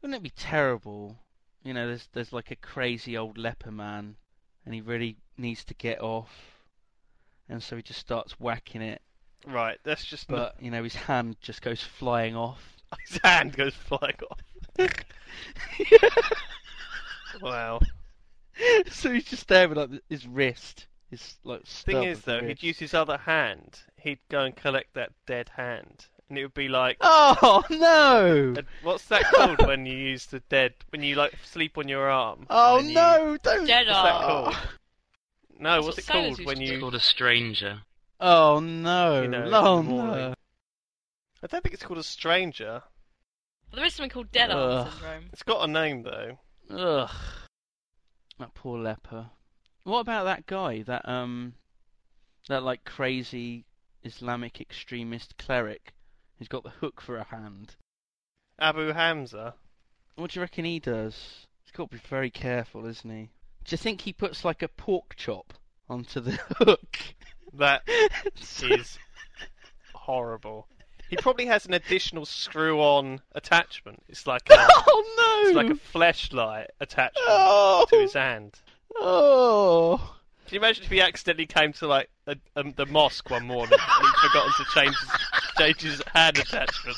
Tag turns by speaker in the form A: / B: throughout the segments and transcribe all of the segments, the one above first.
A: Wouldn't it be terrible? You know, there's there's like a crazy old leper man, and he really needs to get off, and so he just starts whacking it.
B: Right, that's just
A: But you know, his hand just goes flying off.
B: his hand goes flying off. Wow.
A: so he's just there with like his wrist, his like.
B: Thing is, though,
A: wrist.
B: he'd use his other hand. He'd go and collect that dead hand, and it would be like,
A: Oh no!
B: a- what's that called when you use the dead when you like sleep on your arm?
A: Oh
B: and you-
A: no! Don't.
C: Dead
B: What's that
C: arm.
B: called? No,
C: That's
B: what's it called when you?
D: It's called a stranger.
A: Oh no!
B: You know,
A: no, no.
B: I don't think it's called a stranger.
C: There is something called dead arm syndrome.
B: It's got a name though.
A: Ugh. That poor leper. What about that guy? That um, that like crazy Islamic extremist cleric who's got the hook for a hand.
B: Abu Hamza.
A: What do you reckon he does? He's got to be very careful, isn't he? Do you think he puts like a pork chop onto the hook?
B: That is horrible. He probably has an additional screw-on attachment. It's like a,
A: oh no!
B: it's like a flashlight attachment
A: oh,
B: to his hand.
A: Oh.
B: Can you imagine if he accidentally came to like a, um, the mosque one morning and he'd forgotten to change his, change his hand attachment,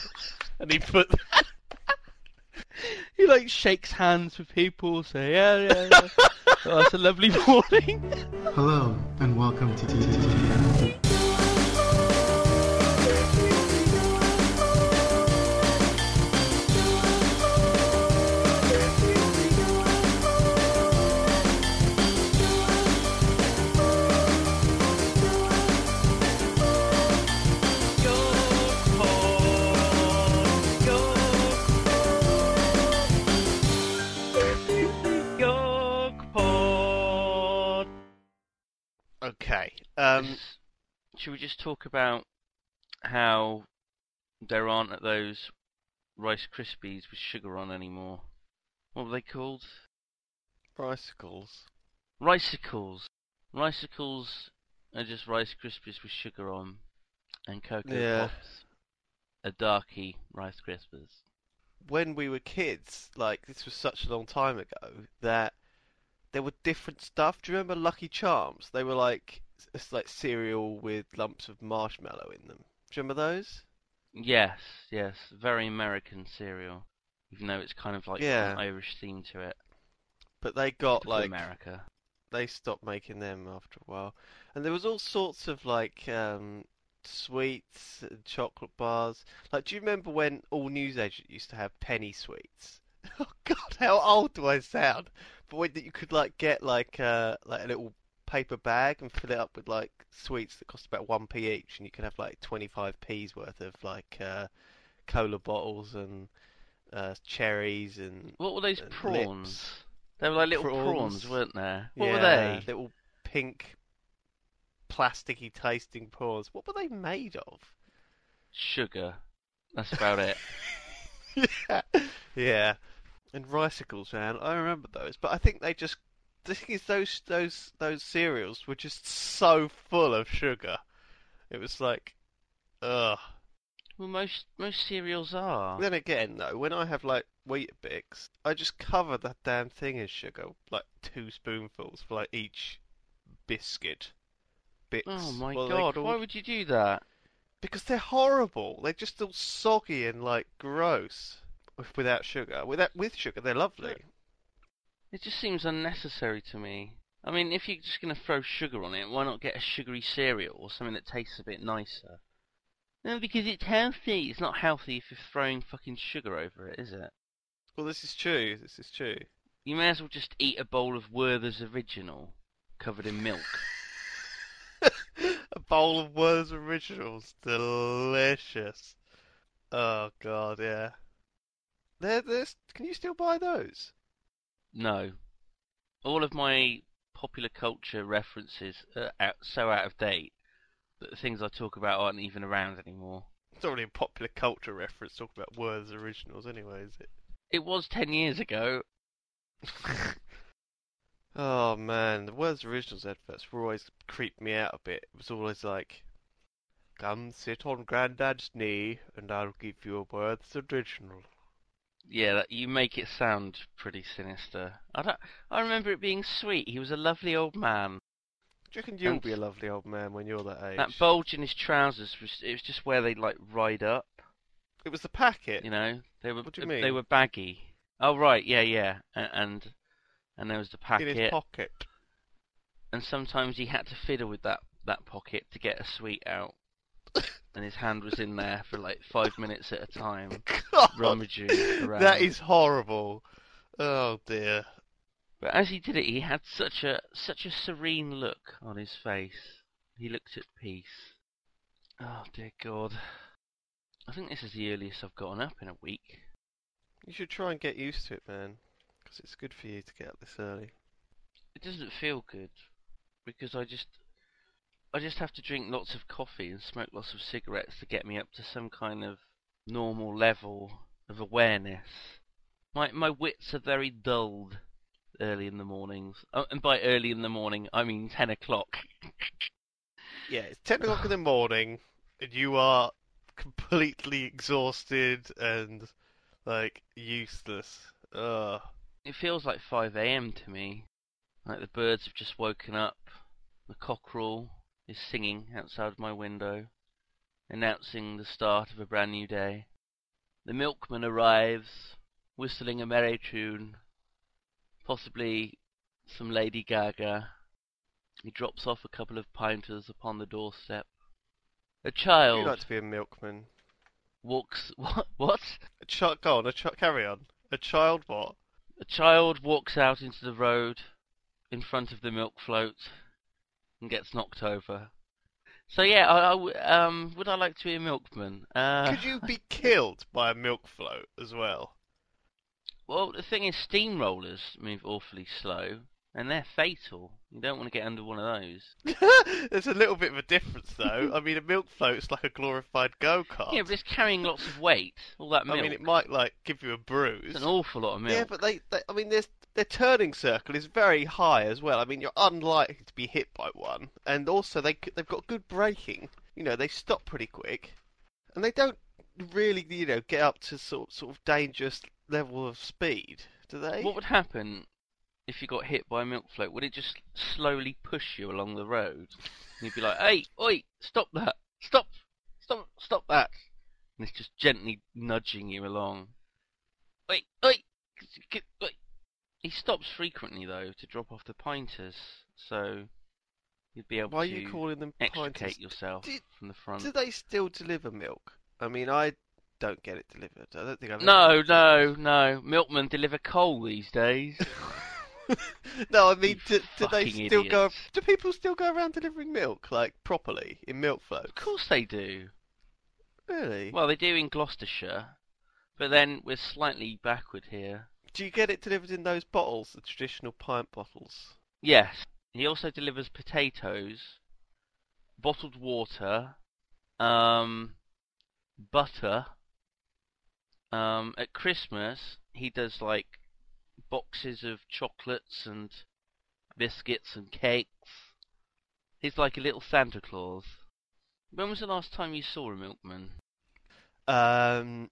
B: and he put
A: He like shakes hands with people, say yeah, yeah, yeah. oh, that's a lovely morning.
E: Hello, and welcome to TTT.
A: Should we just talk about how there aren't those Rice Krispies with sugar on anymore? What were they called?
B: bicycles.
A: Ricicles. Ricicles are just Rice Krispies with sugar on, and Cocoa
B: Yeah.
A: Pops are darky Rice Krispies.
B: When we were kids, like this was such a long time ago, that there were different stuff. Do you remember Lucky Charms? They were like it's like cereal with lumps of marshmallow in them. Do you remember those?
A: Yes, yes, very American cereal, even though it's kind of like
B: Yeah.
A: an Irish theme to it.
B: But they got
A: Typical
B: like
A: America.
B: they stopped making them after a while. And there was all sorts of like um, sweets and chocolate bars. Like, do you remember when all newsagent used to have penny sweets? Oh God, how old do I sound? But when you could like get like uh, like a little paper bag and fill it up with like sweets that cost about one p each, and you can have like twenty five p's worth of like uh, cola bottles and uh, cherries and
A: What were those
B: uh,
A: prawns?
B: lips.
A: They were like little
B: Prawns.
A: prawns, weren't there? What
B: yeah,
A: were they?
B: Little pink, plasticky tasting prawns. What were they made of?
A: Sugar. That's about it.
B: yeah. yeah. And ricicles, man. I remember those, but I think they just. The thing is, those those those cereals were just so full of sugar. It was like, ugh.
A: Well, most most cereals are.
B: Then again, though, when I have like Weetabix, I just cover that damn thing in sugar, like two spoonfuls for like each biscuit. Bits.
A: Oh my
B: what
A: god! Why would you do that?
B: Because they're horrible. They're just all soggy and like gross without sugar. Without with sugar, they're lovely.
A: It just seems unnecessary to me. I mean, if you're just going to throw sugar on it, why not get a sugary cereal or something that tastes a bit nicer? No, because it's healthy. It's not healthy if you're throwing fucking sugar over it, is it?
B: Well, this is true. This is true.
A: You may as well just eat a bowl of Werther's Original covered in milk.
B: a bowl of Werther's Originals, delicious. Oh god, yeah. There, there's. Can you still buy those?
A: No. All of my popular culture references are out, so out of date that the things I talk about aren't even around anymore.
B: It's not really a popular culture reference talking about Werther's Originals, anyway, is it?
A: It was ten years ago.
B: Oh man, the Werther's Originals adverts were always creeped me out a bit. It was always like, "Come sit on Grandad's knee, and I'll give you a Werther's Original."
A: Yeah, that, you make it sound pretty sinister. I don't. I remember it being sweet. He was a lovely old man.
B: Do you reckon you'll
A: And-
B: be a lovely old man when you're that age?
A: That bulge in his trousers was. It was just where they like ride up.
B: It was the packet.
A: You know, they were.
B: What do you mean?
A: They were baggy. Oh right, yeah, yeah, and and there was the packet
B: in his pocket.
A: and sometimes he had to fiddle with that that pocket to get a sweet out, and his hand was in there for like five minutes at a time,
B: God,
A: rummaging around.
B: that is horrible. Oh dear.
A: But as he did it, he had such a such a serene look on his face. He looked at peace. Oh dear God! I think this is the earliest I've gotten up in a week.
B: You should try and get used to it, man. Because it's good for you to get up this early.
A: It doesn't feel good because I just I just have to drink lots of coffee and smoke lots of cigarettes to get me up to some kind of normal level of awareness. My my wits are very dulled early in the mornings, oh, and by early in the morning I mean ten o'clock.
B: Yeah, it's 10 o'clock in the morning, and you are completely exhausted and, like, useless. Ugh.
A: It feels like 5 a.m. to me. Like the birds have just woken up. The cockerel is singing outside my window, announcing the start of a brand new day. The milkman arrives, whistling a merry tune, possibly some Lady Gaga. He drops off a couple of pinters upon the doorstep. A child.
B: You'd
A: child
B: like to be a milkman.
A: walks. What? What?
B: A child, go on, a chi- carry on. A child what?
A: A child walks out into the road in front of the milk float and gets knocked over. So yeah, I, I um, would I like to be a milkman? Uh,
B: Could you be killed by a milk float as well?
A: Well, the thing is, steamrollers move awfully slow, and they're fatal. You don't want to get under one of those.
B: There's a little bit of a difference, though. I mean, a milk float's like a glorified go-kart.
A: Yeah, but it's carrying lots of weight. All that milk.
B: I mean, it might like give you a bruise.
A: It's an awful lot of milk.
B: Yeah, but they, they I mean, there's their turning circle is very high as well. I mean, you're unlikely to be hit by one, and also they they've got good braking. You know, they stop pretty quick, and they don't really, you know, get up to sort sort of dangerous level of speed, do they?
A: What would happen if you got hit by a milk float? Would it just slowly push you along the road? And you'd be like, "Hey, oi, stop that! Stop! Stop! Stop that!" And it's just gently nudging you along. Oi, oi, g- oi. He stops frequently though to drop off the pointers, so you'd be able
B: Why are you calling them
A: extricate
B: pointers?
A: yourself
B: Did-
A: from the front.
B: Do they still deliver milk? I mean, I don't get it delivered. I don't think I've
A: No, no, no. Milkmen deliver coal these days.
B: no, I mean, do, do they still go? Do people still go around delivering milk like properly in milk floats?
A: Of course they do.
B: Really?
A: Well, they do in Gloucestershire, but then we're slightly backward here.
B: Do you get it delivered in those bottles, the traditional pint bottles?
A: Yes, he also delivers potatoes, bottled water, um, butter. Um, at Christmas, he does like boxes of chocolates and biscuits and cakes. He's like a little Santa Claus. When was the last time you saw a milkman?
B: Um,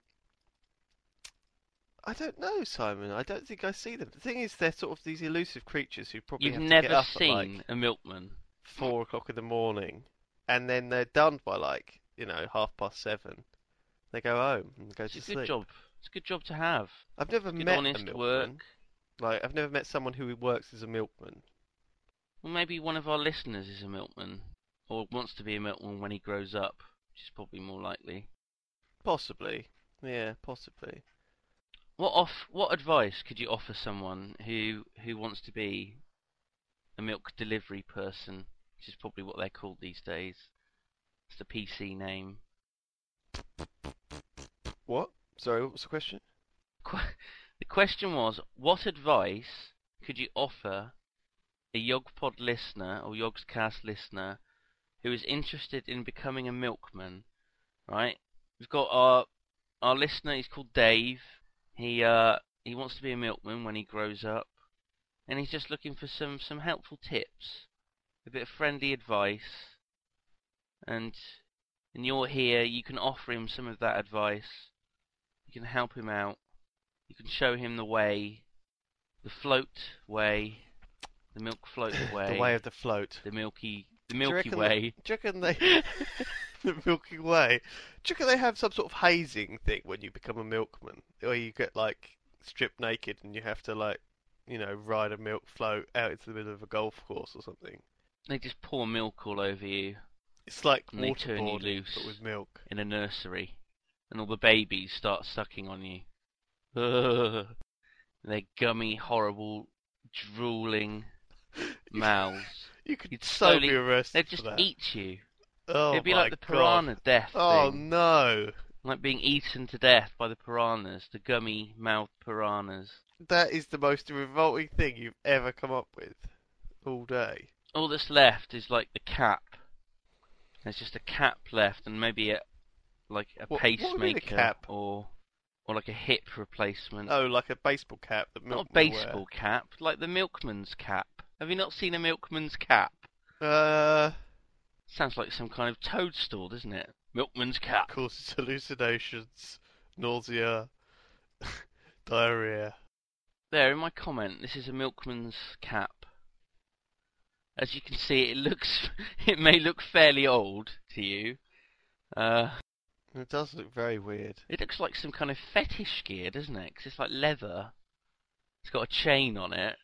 B: I don't know, Simon. I don't think I see them. The thing is, they're sort of these elusive creatures who probably
A: You've
B: have to
A: never seen
B: like
A: a milkman.
B: four o'clock in the morning, and then they're done by like you know half past seven. They go home and go
A: It's
B: to
A: a good job. It's a good job to have.
B: I've never
A: Good
B: met a
A: honest
B: milkman.
A: work.
B: Like I've never met someone who works as a milkman.
A: Well, maybe one of our listeners is a milkman, or wants to be a milkman when he grows up, which is probably more likely.
B: Possibly. Yeah, possibly.
A: What off? What advice could you offer someone who who wants to be a milk delivery person, which is probably what they're called these days? It's the PC name.
B: What? Sorry, what was the question?
A: The question was, what advice could you offer a Yogpod listener or Yogscast listener who is interested in becoming a milkman? Right? We've got our our listener. He's called Dave. He uh he wants to be a milkman when he grows up, and he's just looking for some some helpful tips, a bit of friendly advice, and and you're here. You can offer him some of that advice. You can help him out. You can show him the way, the float way, the milk float way,
B: The way of the float.
A: the milky, the Milky Way.
B: Do you reckon they the Milky Way? Do you reckon they have some sort of hazing thing when you become a milkman, where you get like stripped naked and you have to like, you know, ride a milk float out into the middle of a golf course or something?
A: They just pour milk all over you
B: It's like
A: And they turn you loose.
B: but with milk.
A: in a nursery, and all the babies start sucking on you. Ugh. Their gummy, horrible, drooling mouths.
B: You could
A: You'd
B: so
A: slowly-
B: be arrested
A: They'd
B: for
A: just
B: that.
A: eat you.
B: Oh
A: It'd be
B: my
A: like the
B: God.
A: piranha death
B: Oh
A: thing.
B: no,
A: Like being eaten to death by the piranhas, the gummy mouthed piranhas.
B: that is the most revolting thing you've ever come up with all day.
A: All that's left is like the cap. There's just a cap left and maybe a like a
B: What- what would be the
A: pacemaker
B: cap?
A: or or like a hip replacement.
B: Oh, like a baseball cap that
A: Not a
B: milkmen wear.
A: baseball cap, like the milkman's cap. Have you not seen a milkman's cap?
B: Uh,
A: Sounds like some kind of toadstool, doesn't it? Milkman's cap.
B: causes hallucinations, nausea, diarrhea.
A: There, in my comment, this is a milkman's cap. As you can see, it looks, it may look fairly old to you. Uh,
B: It does look very weird.
A: it looks like some kind of fetish gear, doesn't it? 'Cause it's like leather. It's got a chain on it,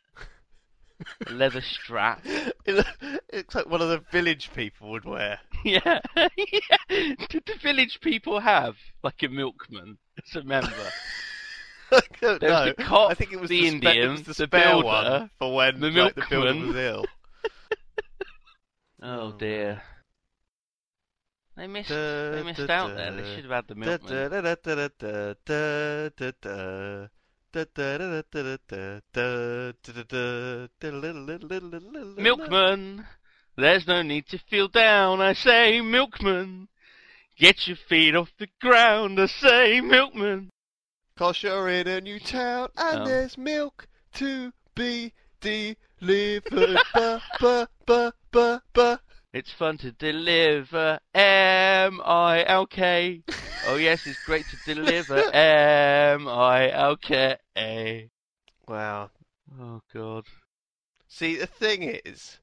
A: a leather strap.
B: It looks like one of the village people would wear.
A: Yeah, yeah. Did the village people have like a milkman as a member?
B: I don't
A: There's
B: know.
A: the cop,
B: I think it was
A: the
B: the, spe-
A: Indian,
B: was the,
A: the builder,
B: one for when
A: the
B: like, the builder
A: milkman.
B: was ill.
A: Oh
B: Oh,
A: dear. They missed. they missed out there. They should have had the milkman. Milkman, there's no need to feel down. I say, Milkman, get your feet off the ground. I say, Milkman.
B: Cause you're in a new town and
A: oh.
B: there's milk to be delivered. ba, ba, ba, ba, ba.
A: It's fun to deliver M I L K. Oh yes, it's great to deliver M I L K.
B: Wow.
A: Oh god.
B: See, the thing is,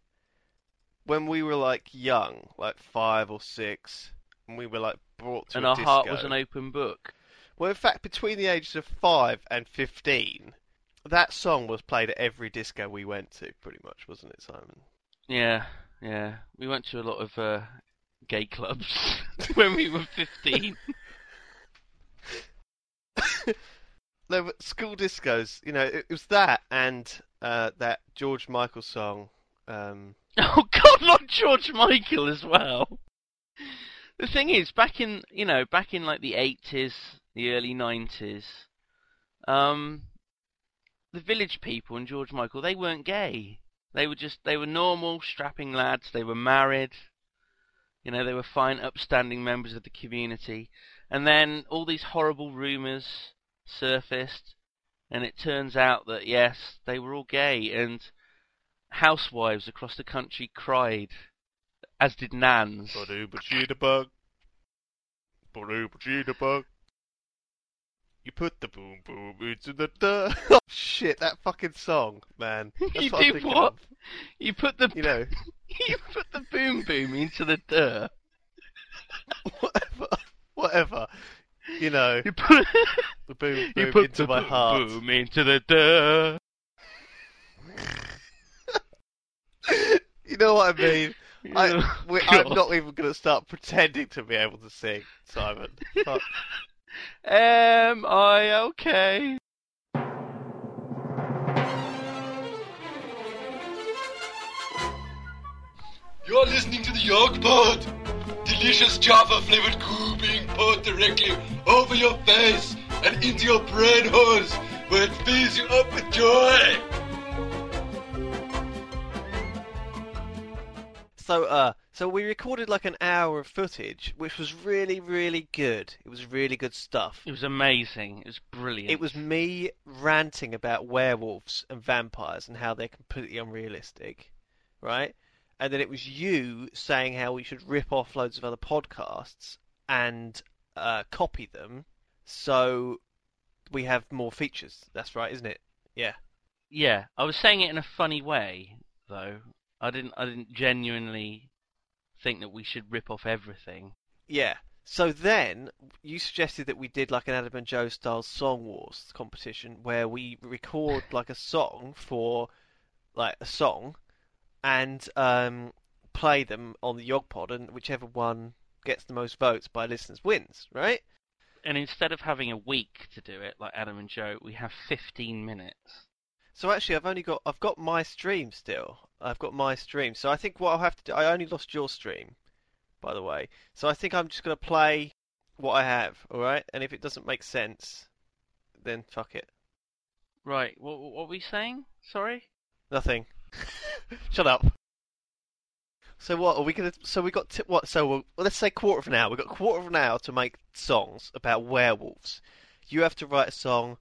B: when we were like young, like five or six, and we were like brought to
A: And
B: a
A: our heart was an open book.
B: Well, in fact, between the ages of five and fifteen, that song was played at every disco we went to, pretty much, wasn't it, Simon?
A: Yeah, yeah. We went to a lot of uh, gay clubs when we were 15.
B: There were school discos, you know, it, it was that and uh, that George Michael song. Um,
A: Oh God, not George Michael as well. The thing is, back in you know, back in like the eighties, the early nineties, um, the village people and George Michael, they weren't gay. They were just they were normal, strapping lads. They were married. You know, they were fine, upstanding members of the community. And then all these horrible rumours surfaced, and it turns out that yes, they were all gay, and housewives across the country cried, as did nans.
B: Ba-doo-ba-chee-da-bug. Ba-doo-ba-chee-da-bug. You put the boom boom into the duh. Oh, shit, that fucking song, man.
A: You
B: what
A: what?
B: of.
A: You put the
B: You know,
A: you put the boom boom into the dirt.
B: whatever, whatever. You know,
A: You put
B: the boom
A: you
B: boom
A: put
B: into
A: the
B: my
A: boom
B: heart.
A: boom into the dirt.
B: You know what I mean? I,
A: Oh,
B: we, I'm not even going to start pretending to be able to sing, Simon. Fuck.
A: Am I okay?
D: You're listening to the Yolk Pod. Delicious Java flavored goo being poured directly over your face and into your brain holes where it fills you up with joy.
B: So, uh, so we recorded like an hour of footage, which was really, really good. It was really good stuff.
A: It was amazing. It was brilliant.
B: It was me ranting about werewolves and vampires and how they're completely unrealistic, right? And then it was you saying how we should rip off loads of other podcasts and uh, copy them. So we have more features. That's right, isn't it? Yeah.
A: Yeah, I was saying it in a funny way, though. I didn't. I didn't genuinely think that we should rip off everything.
B: Yeah. So then you suggested that we did like an Adam and Joe style song wars competition where we record like a song for like a song and um, play them on the Yogpod and whichever one gets the most votes by listeners wins, right?
A: And instead of having a week to do it, like Adam and Joe, we have 15 minutes.
B: So actually I've only got I've got my stream still. I've got my stream. So I think what I'll have to do I only lost your stream, by the way. So I think I'm just gonna play what I have, alright? And if it doesn't make sense, then fuck it.
A: Right, what, what were we saying? Sorry?
B: Nothing. Shut up. So what are we gonna? So we got t- what? So we'll, let's say quarter of an hour. We have got quarter of an hour to make songs about werewolves. You have to write a song.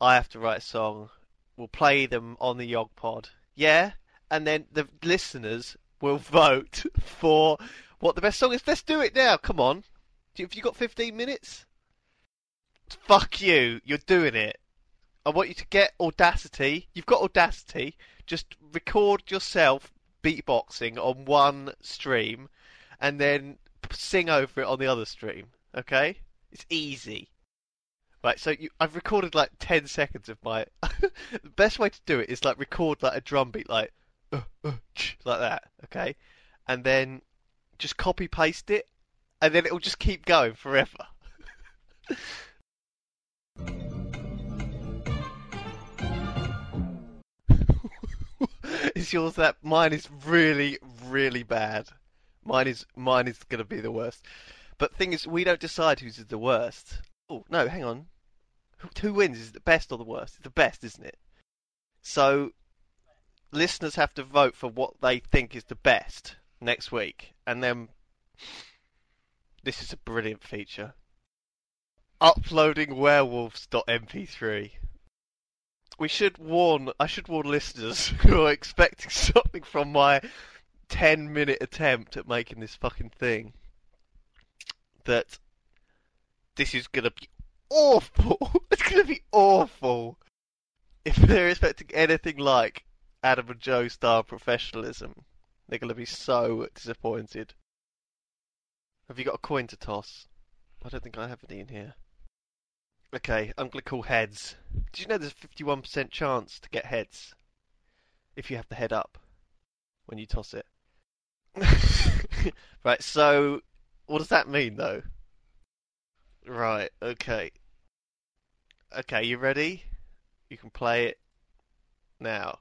B: I have to write a song. We'll play them on the Yog Pod. Yeah, and then the listeners will vote for what the best song is. Let's do it now. Come on. Have you got 15 minutes? Fuck you. You're doing it. I want you to get Audacity. You've got Audacity. Just record yourself beatboxing on one stream and then sing over it on the other stream. Okay? It's easy. Right, so you, I've recorded like 10 seconds of my. the best way to do it is like record like a drum beat, like. Uh, uh, ch, like that, okay? And then just copy paste it, and then it'll just keep going forever. is yours that mine is really really bad mine is mine is to be the worst but thing is we don't decide who's the worst oh no hang on who, wins is the best or the worst? It's the best isn't it? So listeners have to vote for what they think is the best next week and then this is a brilliant feature. Uploading werewolves.mp3 we should warn. I should warn listeners who are expecting something from my ten-minute attempt at making this fucking thing that this is gonna be awful. it's gonna be awful. If they're expecting anything like Adam and Joe style professionalism, they're gonna be so disappointed. Have you got a coin to toss? I don't think I have any in here. Okay, I'm gonna call heads. Did you know there's a 51% chance to get heads if you have the head up when you toss it? right, so what does that mean though? Right, okay. Okay, you ready? You can play it now.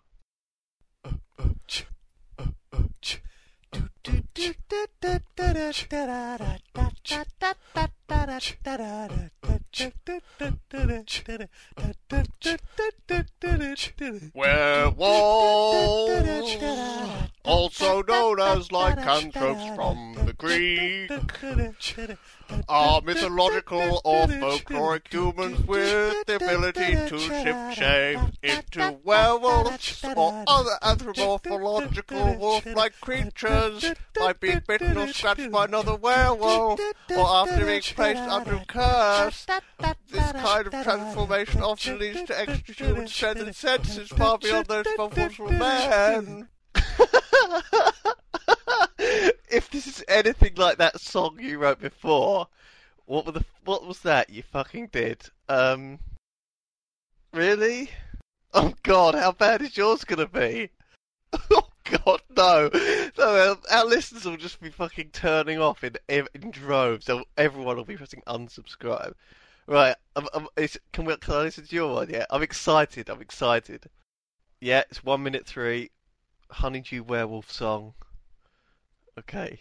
F: Werewolves, also known as lycanthropes from the Greek, are mythological or folkloric humans with the ability to shift shape into werewolves or other anthropomorphological wolf-like creatures by being bitten or scratched by another werewolf or after being placed under a curse. This kind of transformation often leads to extra-human strength and senses far beyond those bubbles for man.
B: if this is anything like that song you wrote before, what were the what was that you fucking did? Um, really? Oh God, how bad is yours gonna be? Oh God, no! No, our, listeners will just be fucking turning off in in droves. They'll- Everyone will be pressing unsubscribe. Right, um, um, is, can we can I listen to your one? Yeah, I'm excited. I'm excited. Yeah, it's one minute three. Honeydew werewolf song. Okay.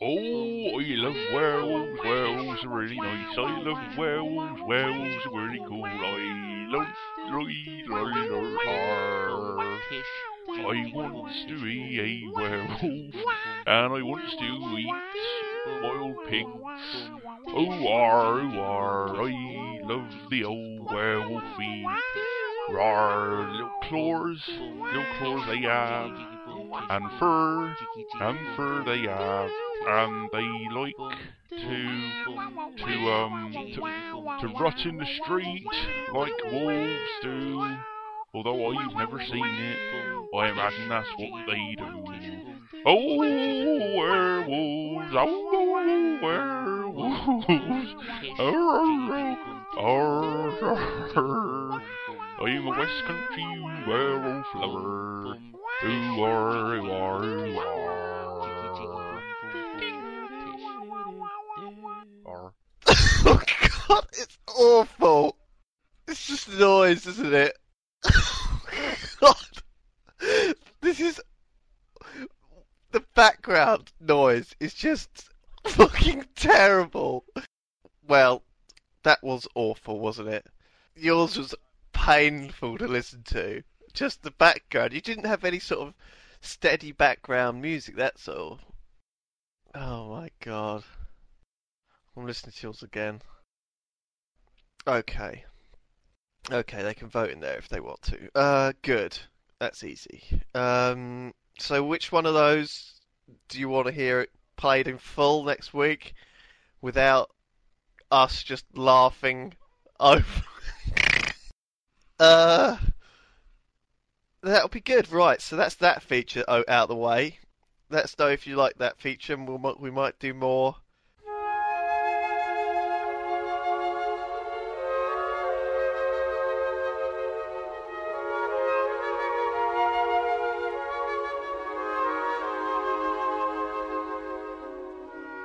G: Oh, I love werewolves. Werewolves are really nice. I love werewolves. Werewolves are really cool. I love, love, I want to be a werewolf, and I want to eat wild pigs. Oh, ar, oh, ar, I love the old werewolfy. Rar, little claws, little claws they have, and fur, and fur they have, and they like to to um to, to rot in the street like wolves do. Although I've never seen it, I imagine that's what they do. Oh, werewolves! Oh, werewolves! Arr, arr, arr. I'm a West Country werewolf lover. Ooh, are, ooh, are, ooh, are.
B: Oh god, it's awful. It's just noise, isn't it? Oh, god, this is the background noise is just fucking terrible. Well, that was awful, wasn't it? Yours was painful to listen to. Just the background. You didn't have any sort of steady background music. That's all. Oh my god. I'm listening to yours again. Okay. Okay, they can vote in there if they want to. Uh, good. That's easy. Um, so which one of those do you want to hear it played in full next week without us just laughing over? Uh, that'll be good. Right, so that's that feature out of the way. Let us know if you like that feature, and we'll, we might do more.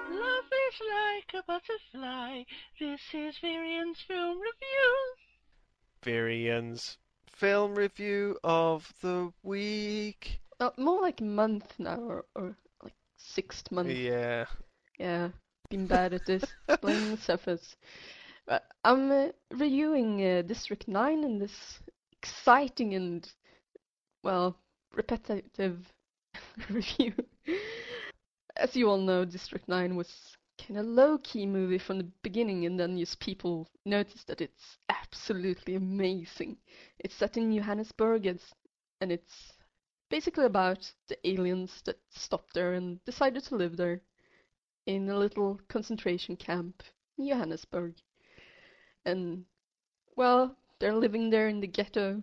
A: Love is like a butterfly. This is film review.
B: Vyrian's film review of the week.
H: Uh, more like month now, or, or like sixth month.
B: Yeah.
H: Yeah, been bad at this. Blaming Cephas. Uh, I'm uh, reviewing uh, District 9 in this exciting and, well, repetitive review. As you all know, District 9 was kind of low-key movie from the beginning, and then just people notice that it's absolutely amazing. It's set in Johannesburg, it's, and it's basically about the aliens that stopped there and decided to live there in a little concentration camp in Johannesburg. And, well, they're living there in the ghetto,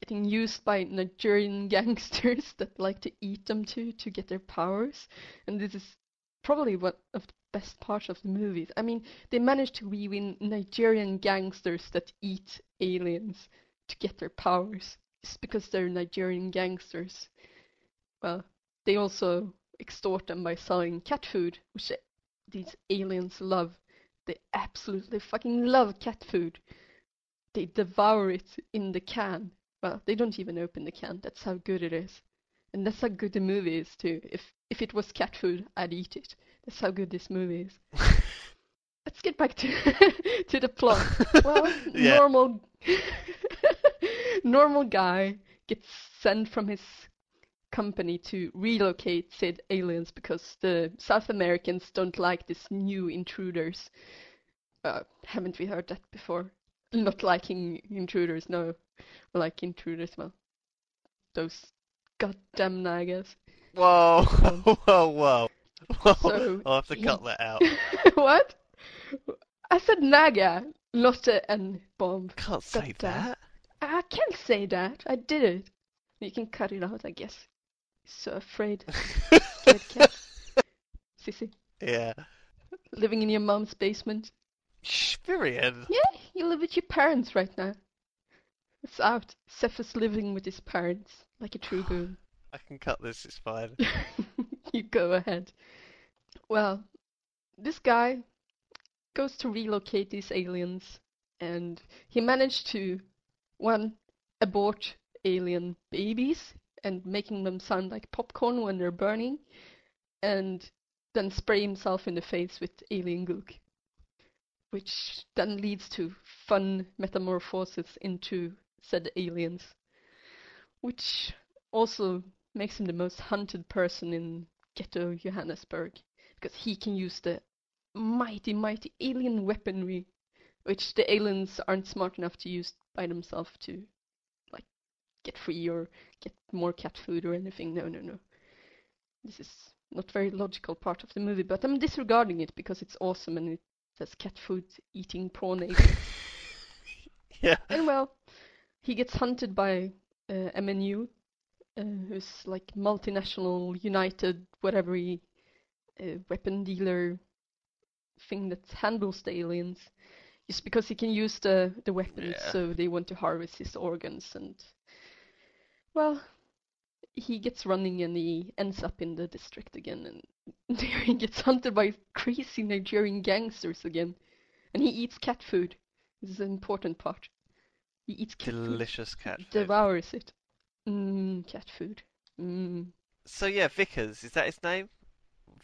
H: getting used by Nigerian gangsters that like to eat them too to get their powers. And this is probably one of the best part of the movies. I mean, they managed to weave in Nigerian gangsters that eat aliens to get their powers. It's because they're Nigerian gangsters. Well, they also extort them by selling cat food, which these aliens love. They absolutely fucking love cat food. They devour it in the can. Well, they don't even open the can. That's how good it is. And that's how good the movie is too. If if it was cat food, I'd eat it. That's how good this movie is. Let's get back to to the plot. Well,
B: Yeah.
H: normal normal guy gets sent from his company to relocate said aliens because the South Americans don't like these new intruders. Uh, haven't we heard that before? Not liking intruders, no. Like intruders, well, those goddamn.
B: Whoa, whoa, whoa. whoa.
H: So,
B: I'll have to
H: he-
B: cut that out.
H: what? I said naga, not a N bomb.
B: Can't say
H: uh,
B: that.
H: I can't say that. I did it. You can cut it out, I guess. So afraid. Scared cat. Sissy.
B: yeah.
H: Living in your mom's basement.
B: Shh, Vyrian.
H: Yeah, you live with your parents right now. It's out. Cephas living with his parents, like a true boon.
B: I can cut this, it's fine.
H: you go ahead. Well, this guy goes to relocate these aliens, and he managed to, one, abort alien babies and making them sound like popcorn when they're burning, and then spray himself in the face with alien gook, which then leads to fun metamorphosis into said aliens, which also makes him the most hunted person in ghetto Johannesburg because he can use the mighty, mighty alien weaponry, which the aliens aren't smart enough to use by themselves to, like, get free or get more cat food or anything. No, no, no. This is not very logical part of the movie, but I'm disregarding it because it's awesome and it says cat food eating prawn aliens.
B: Yeah.
H: and well, he gets hunted by uh, MNU, uh, who's like multinational, united, whatever he, uh, weapon dealer thing that handles the aliens. Just because he can use the the weapons,
B: Yeah.
H: so they want to harvest his organs, and well, he gets running and he ends up in the district again, and there he gets hunted by crazy Nigerian gangsters again, and he eats cat food. This is an important part. He eats cat food
B: Delicious cat food.
H: devours it. Mmm, cat food. Mmm.
B: So yeah, Vickers, is that his name?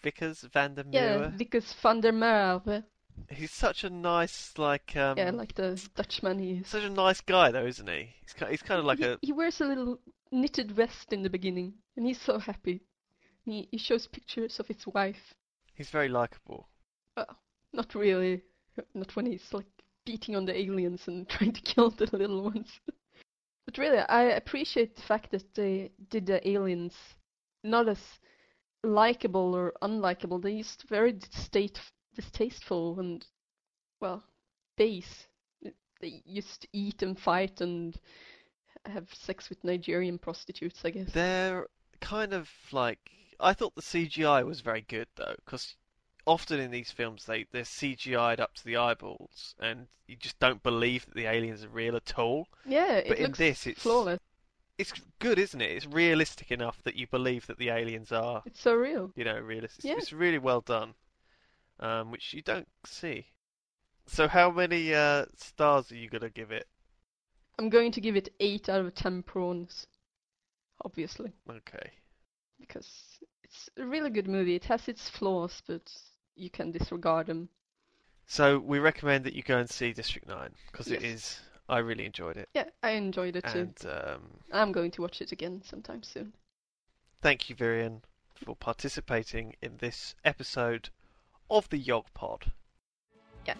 B: Vickers van der
H: Meer.
B: Yeah,
H: Vickers van der Merwe.
B: He's such a nice, like, um,
H: Yeah, like the Dutchman he is.
B: such a nice guy though, isn't he? He's kind, he's kind of like
H: he,
B: a,
H: he wears a little knitted vest in the beginning, and he's so happy. He, he shows pictures of his wife.
B: he's very likable.
H: Uh, not really. Not when he's like beating on the aliens and trying to kill the little ones. But really, I appreciate the fact that they did the aliens not as likable or unlikable. They used very distate, distasteful and, well, base. They used to eat and fight and have sex with Nigerian prostitutes, I guess.
B: They're kind of like I thought the CGI was very good though, because often in these films they they're CGI'd up to the eyeballs, and you just don't believe that the aliens are real at all.
H: Yeah, it
B: But in this, it's-
H: flawless.
B: It's good, isn't it? It's realistic enough that you believe that the aliens are,
H: It's so real.
B: you know, realistic.
H: Yeah.
B: It's really well done, um, which you don't see. So how many uh, stars are you gonna give it?
H: I'm going to give it 8 out of 10 prawns. Obviously.
B: Okay.
H: because it's a really good movie. It has its flaws, but you can disregard them.
B: So we recommend that you go and see District Nine because it
H: Yes.
B: is. I really enjoyed it,
H: Yeah, I enjoyed it too.
B: and um,
H: I'm going to watch it again sometime soon.
B: thank you, Vyrian, for participating in this episode of the Yog Pod.
H: Yeah.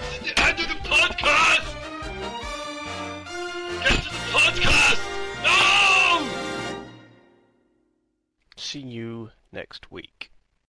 D: This is the end of the podcast!
B: See you next week.